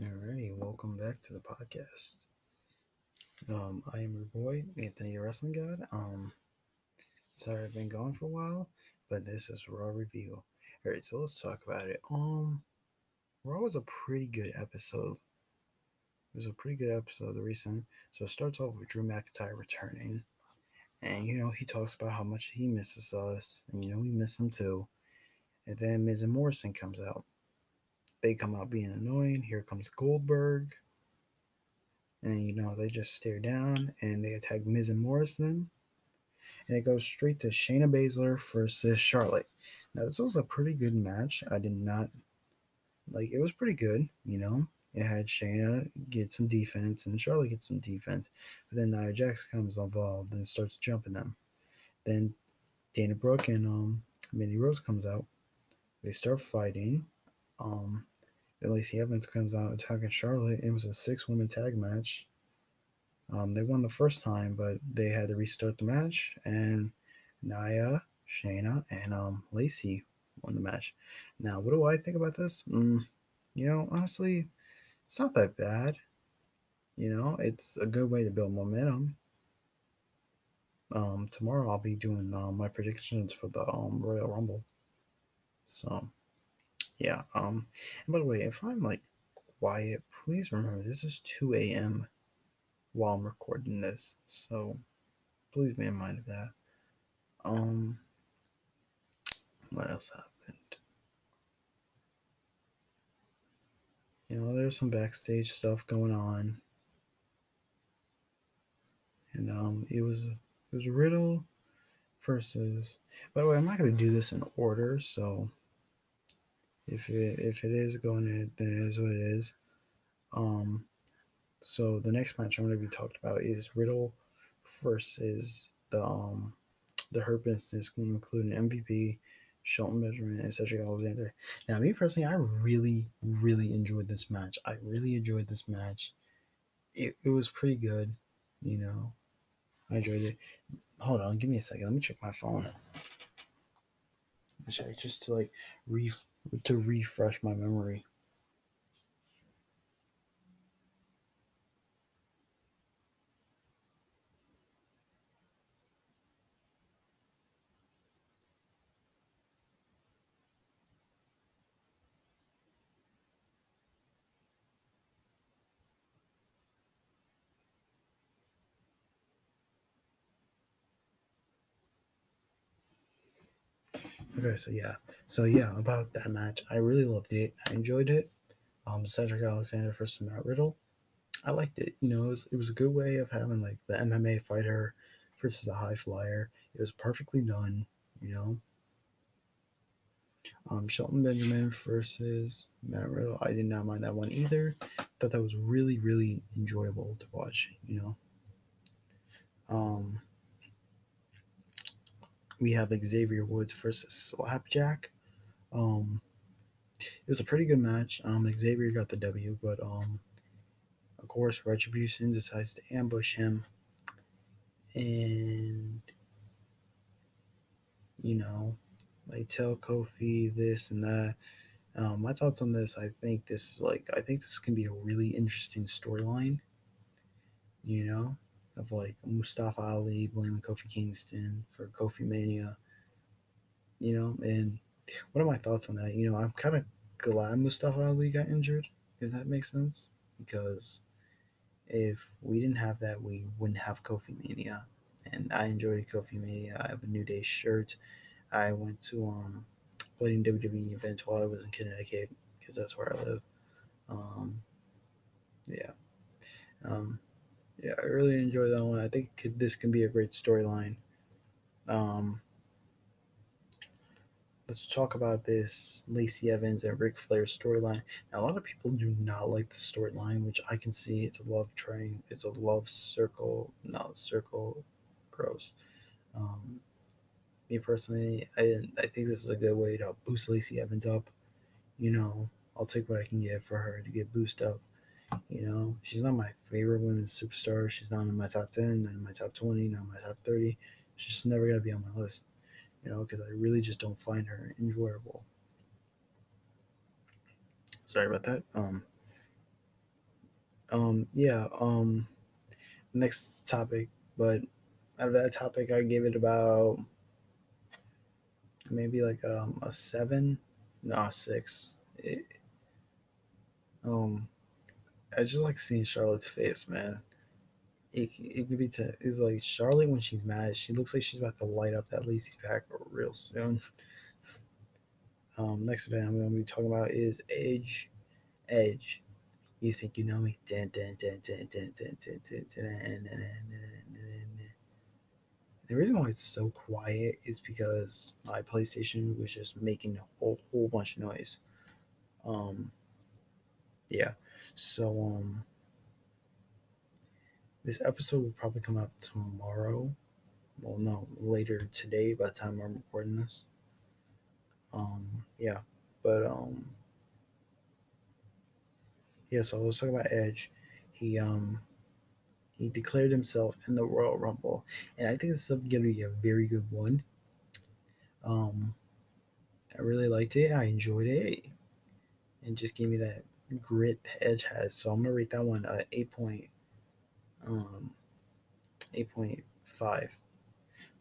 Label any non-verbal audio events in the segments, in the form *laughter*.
Alrighty, welcome back to the podcast. Um, I am your boy, Anthony the Wrestling God. Um, sorry I've been gone for a while, but this is Raw Review. Alright, so let's talk about it. Um, Raw was a pretty good episode. It was a pretty good episode, the recent. So it starts off with Drew McIntyre returning. And, you know, he talks about how much he misses us. And, you know, we miss him too. And then Miz and Morrison comes out. They come out being annoying. Here comes Goldberg. And, you know, they just stare down and they attack Miz and Morrison. And it goes straight to Shayna Baszler versus Charlotte. Now, this was a pretty good match. I did not like it was pretty good, you know. It had Shayna get some defense and Charlotte get some defense. But then Nia Jax comes involved and starts jumping them. Then Dana Brooke and um Mandy Rose comes out. They start fighting. Um Lacey Evans comes out attacking Charlotte. It was a six woman tag match. Um, they won the first time, but they had to restart the match, and Nia, Shayna, and um, Lacey won the match. Now, what do I think about this? Mm, you know, honestly, it's not that bad. You know, it's a good way to build momentum. Um, tomorrow I'll be doing uh, my predictions for the um, Royal Rumble. So, yeah. Um, and by the way, if I'm like quiet, please remember this is 2 a.m. while I'm recording this. So, please be in mind of that. Um, what else happened? You know, there's some backstage stuff going on. And um it was it was Riddle versus by the way, I'm not gonna do this in order, so if it if it is going to then it is what it is. Um so the next match I'm gonna be talking about is Riddle versus the um the Hurt Business, including MVP, Shelton Benjamin, and Cedric Alexander. Now, me personally, I really, really enjoyed this match. I really enjoyed this match. It, it was pretty good, you know. I enjoyed it. Hold on, give me a second. Let me check my phone. Check just to like ref to refresh my memory. Okay, so yeah, so yeah, about that match, I really loved it. I enjoyed it. Um, Cedric Alexander versus Matt Riddle, I liked it. You know, it was it was a good way of having like the MMA fighter versus the high flyer. It was perfectly done. You know. Um, Shelton Benjamin versus Matt Riddle. I did not mind that one either. Thought that was really really enjoyable to watch. You know. Um, we have Xavier Woods versus Slapjack. Um, it was a pretty good match. Um, Xavier got the W, but um, of course, Retribution decides to ambush him, and you know, they tell Kofi this and that. Um, my thoughts on this, I think this is like, I think this can be a really interesting storyline. You know, of like Mustafa Ali blaming Kofi Kingston for Kofi Mania. You know, and what are my thoughts on that? You know, I'm kind of glad Mustafa Ali got injured, if that makes sense, because if we didn't have that, we wouldn't have Kofi Mania. And I enjoyed Kofi Mania. I have a New Day shirt. I went to um playing WWE events while I was in Connecticut because that's where I live. Um, yeah. Um, yeah, I really enjoy that one. I think could, this can be a great storyline. Um, let's talk about this Lacey Evans and Ric Flair storyline. Now, a lot of people do not like the storyline, which I can see. It's a love train. It's a love circle. Not circle. Gross. Um, me personally, I I think this is a good way to boost Lacey Evans up. You know, I'll take what I can get for her to get boosted up. You know, she's not my favorite women's superstar. She's not in my top 10, not in my top 20, not in my top 30. She's just never going to be on my list, you know, because I really just don't find her enjoyable. Sorry about that. Um, Um, yeah. Um, next topic, but out of that topic, I gave it about maybe like um, a seven, no, six. It, um, I just like seeing Charlotte's face, man. It, it could be to it's like Charlotte when she's mad. She looks like she's about to light up that Lacey pack real soon. Um, next event I'm going to be talking about is Edge. Edge. You think you know me? The reason why it's so quiet is because my PlayStation was just making a whole, whole bunch of noise. Um, yeah. So um, this episode will probably come out tomorrow. Well, no, later today by the time I'm recording this. Um, yeah, but um, yeah. So let's talk about Edge. He um he declared himself in the Royal Rumble, and I think this is going to be a very good one. Um, I really liked it. I enjoyed it, and just gave me that grit Edge has. So I'm gonna rate that one a eight point um eight point five.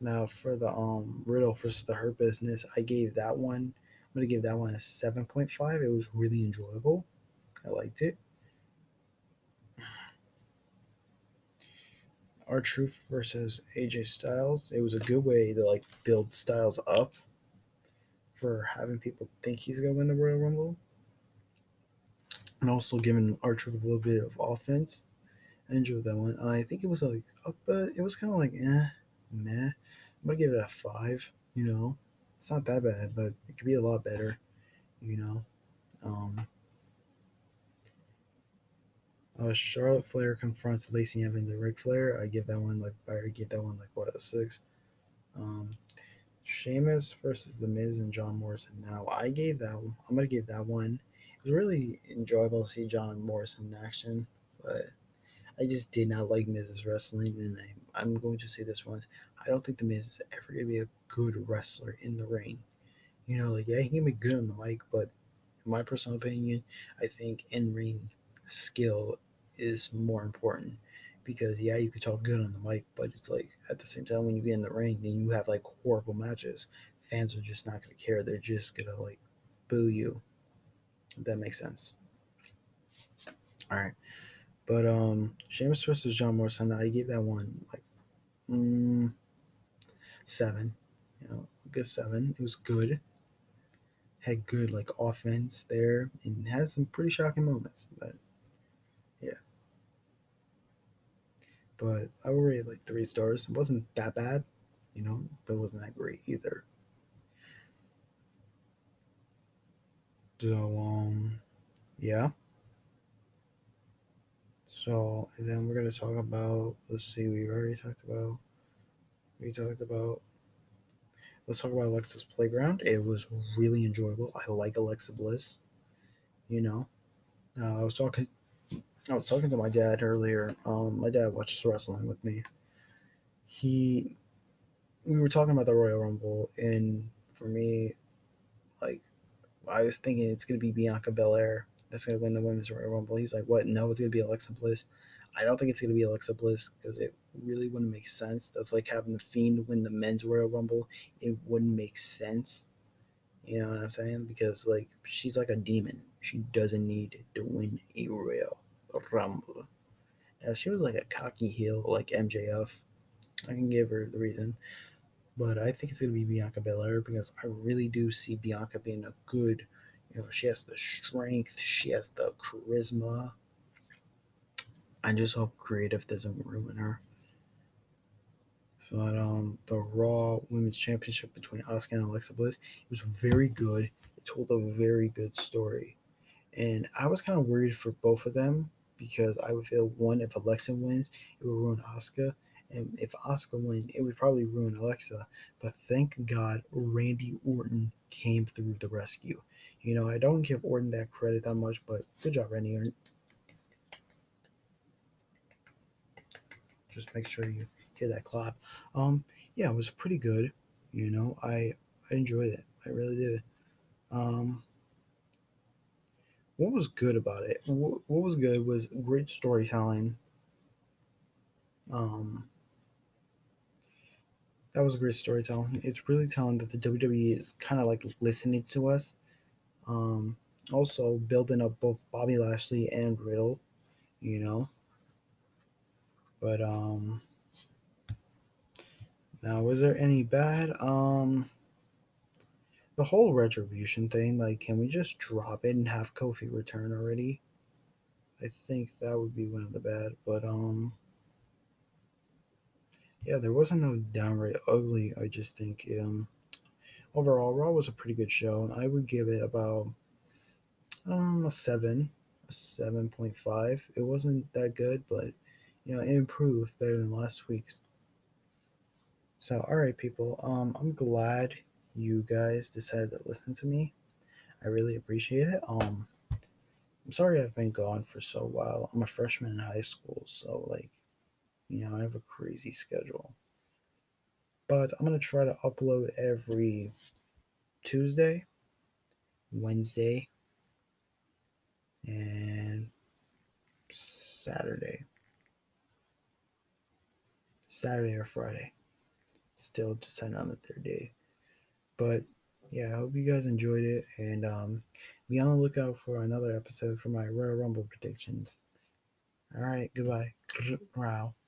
Now for the um Riddle versus the Hurt Business, I gave that one. I'm gonna give that one a seven point five. It was really enjoyable. I liked it. R-Truth versus AJ Styles. It was a good way to like build Styles up for having people think he's gonna win the Royal Rumble, and also giving R-Truth a little bit of offense. I enjoyed that one. I think it was like up, but it was kind of like eh, meh. I'm gonna give it a five. You know, it's not that bad, but it could be a lot better. You know, um, uh, Charlotte Flair confronts Lacey Evans and Ric Flair. I give that one like I give that one like what a six. Um, Sheamus versus The Miz and John Morrison. Now I gave that one. I'm gonna give that one. Was really enjoyable to see John Morrison in action, but I just did not like Miz's wrestling, and I, I'm going to say this once. I don't think The Miz is ever gonna be a good wrestler in the ring. You know, like yeah, he can be good on the mic, but in my personal opinion, I think in ring skill is more important because yeah, you could talk good on the mic, but it's like at the same time when you get in the ring and you have like horrible matches, fans are just not gonna care. They're just gonna like boo you. That makes sense. All right, but um, Sheamus versus John Morrison, I gave that one like mm, seven. You know, good seven. It was good. Had good like offense there and had some pretty shocking moments, but yeah. but I would rate like three stars. It wasn't that bad, you know, but it wasn't that great either. Um yeah. So then we're gonna talk about let's see, we've already talked about we talked about let's talk about Alexa's playground. It was really enjoyable. I like Alexa Bliss. You know. Uh, I was talking I was talking to my dad earlier. Um, my dad watches wrestling with me. He, we were talking about the Royal Rumble, and for me, I was thinking it's gonna be Bianca Belair that's gonna win the Women's Royal Rumble. He's like, "What? No, it's gonna be Alexa Bliss." I don't think it's gonna be Alexa Bliss because it really wouldn't make sense. That's like having the Fiend win the Men's Royal Rumble. It wouldn't make sense. You know what I'm saying? Because like she's like a demon. She doesn't need to win a Royal Rumble. Now, she was like a cocky heel like MJF. I can give her the reason. But I think it's going to be Bianca Belair because I really do see Bianca being a good, you know, she has the strength, she has the charisma. I just hope creative doesn't ruin her. But um, the Raw Women's Championship between Asuka and Alexa Bliss it was very good. It told a very good story, and I was kind of worried for both of them because I would feel one if Alexa wins, it would ruin Asuka, and if Asuka wins, it would probably ruin Alexa. But thank God Randy Orton came through the rescue. You know, I don't give Orton that credit that much, but good job, Randy Orton. Just make sure you hear that clap. Um, yeah, it was pretty good. You know, I I enjoyed it. I really did. Um, what was good about it? What, what was good was great storytelling. Um, that was great storytelling. It's really telling that the WWE is kind of like listening to us. Um, also building up both Bobby Lashley and Riddle, you know. But um now was there any bad? Um the whole retribution thing, like can we just drop it and have Kofi return already? I think that would be one of the bad, but um yeah, there wasn't no downright ugly. I just think um overall Raw was a pretty good show, and I would give it about um a seven, a seven point five. It wasn't that good, but you know it improved better than last week's. So all right, people. Um, I'm glad you guys decided to listen to me. I really appreciate it. Um, I'm sorry I've been gone for so while. I'm a freshman in high school, so like, you know, I have a crazy schedule. But I'm gonna try to upload every Tuesday, Wednesday, and Saturday. Saturday or Friday. Still deciding on the third day. But yeah, I hope you guys enjoyed it and um, be on the lookout for another episode for my Royal Rumble predictions. All right, goodbye. *laughs*